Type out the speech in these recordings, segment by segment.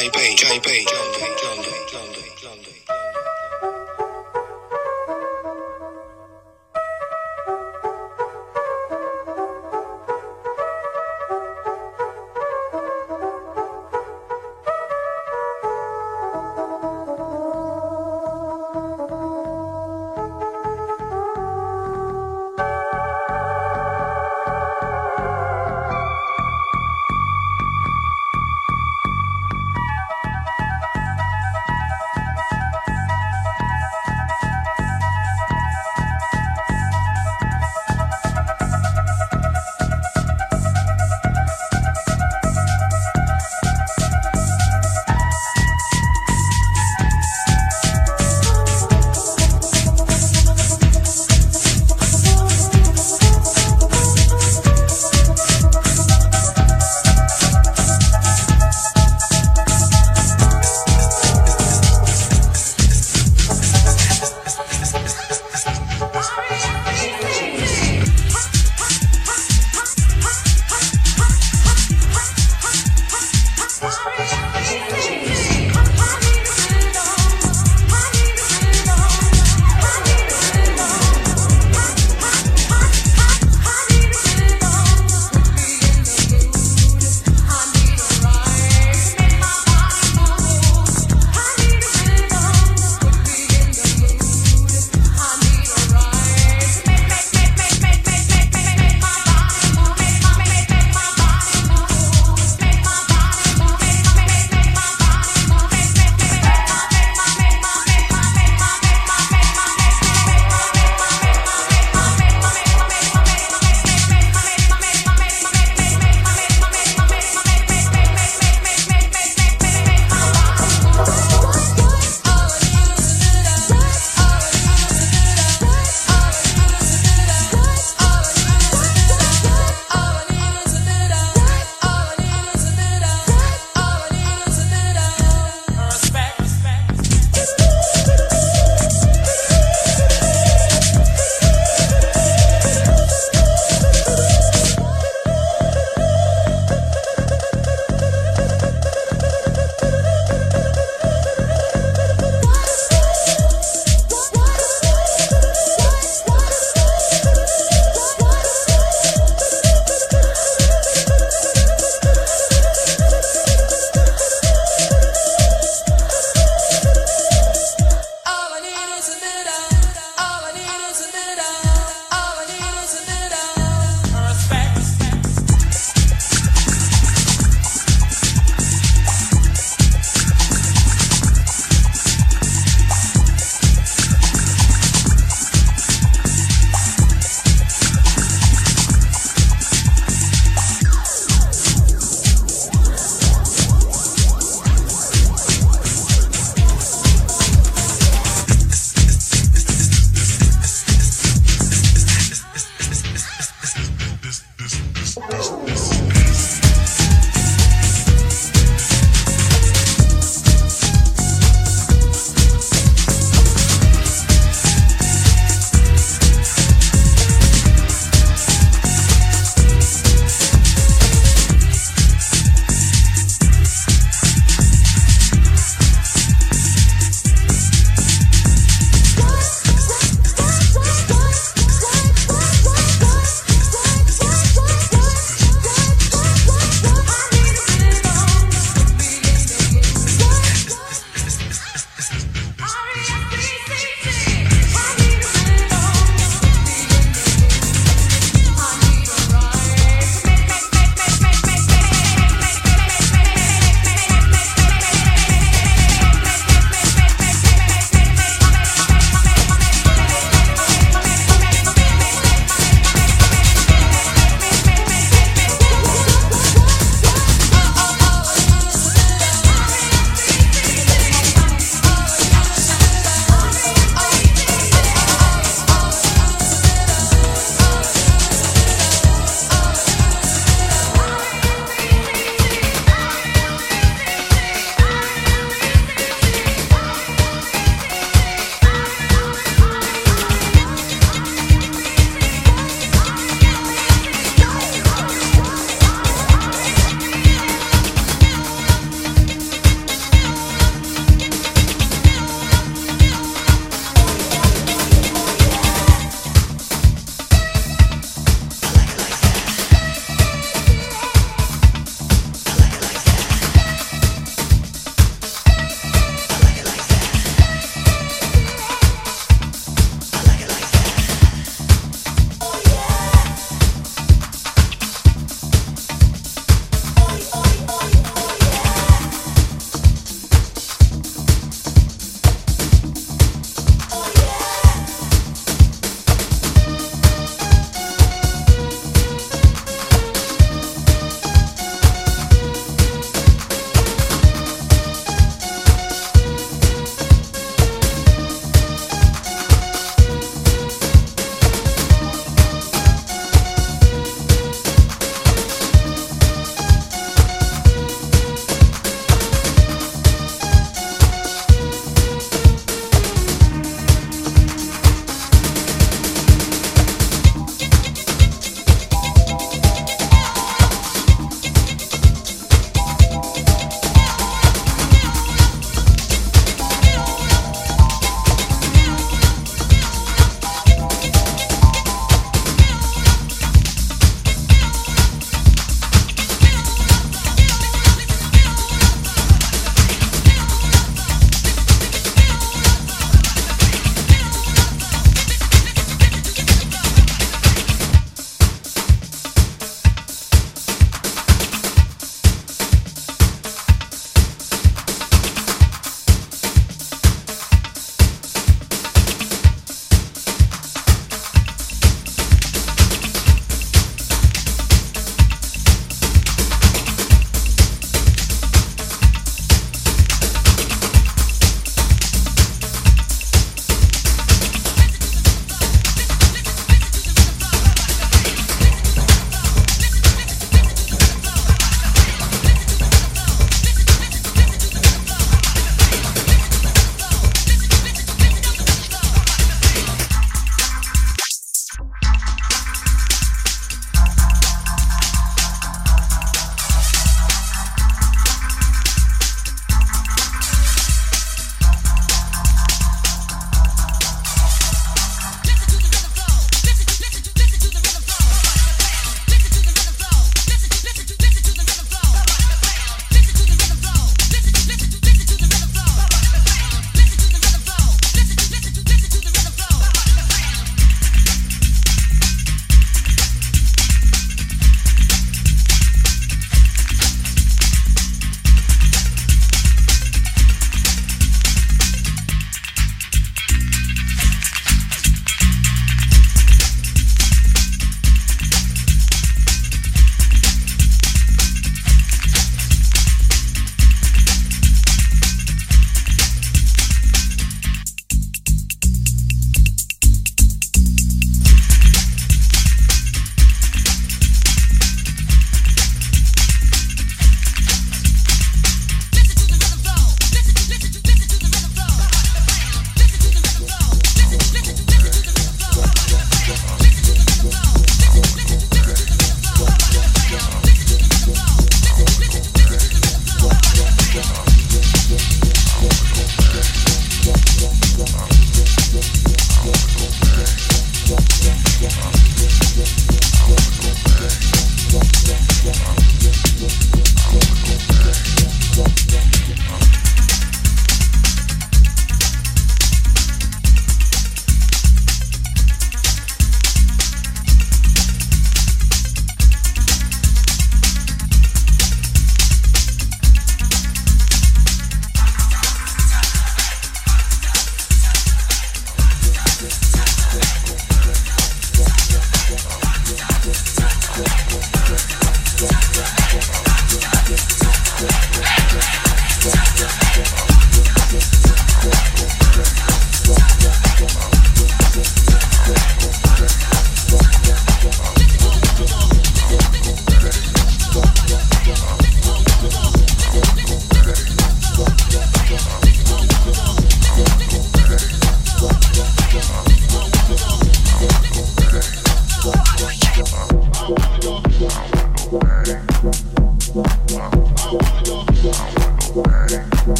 加一倍，加一倍，加倍，加倍，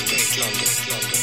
London, London.